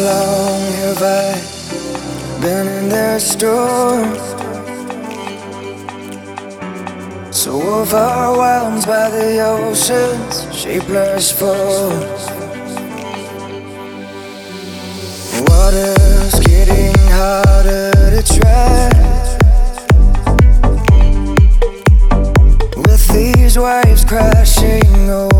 Long have I been in their store? So overwhelmed by the ocean's shapeless force. Water's getting harder to tread. With these waves crashing over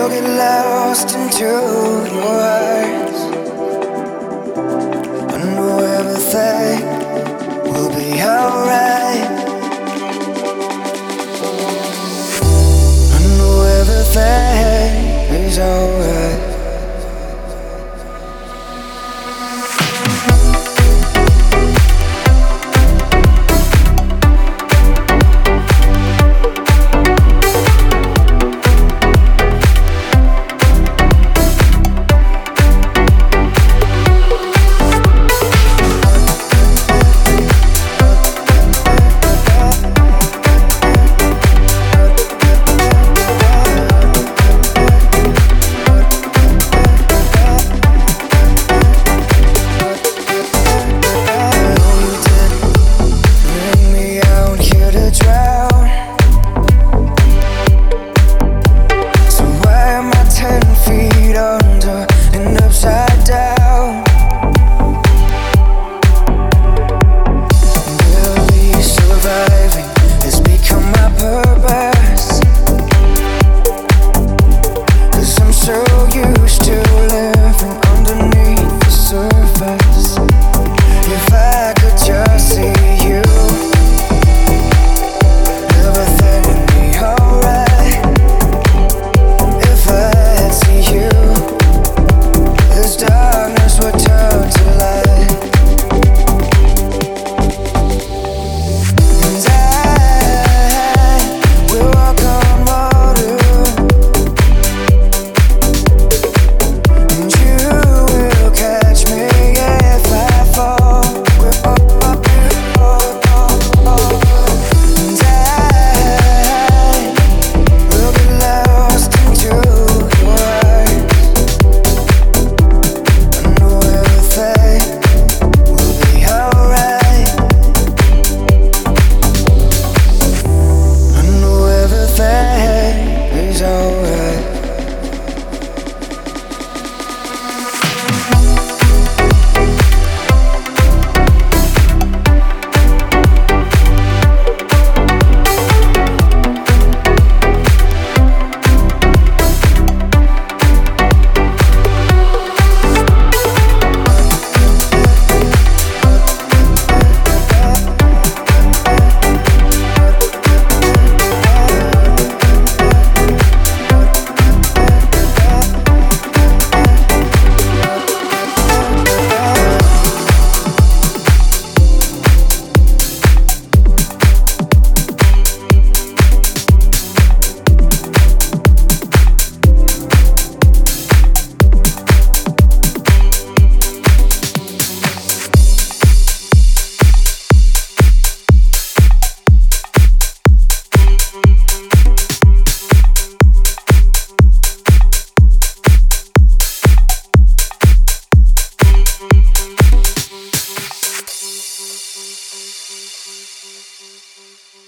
You'll get lost into your words And everything will be alright.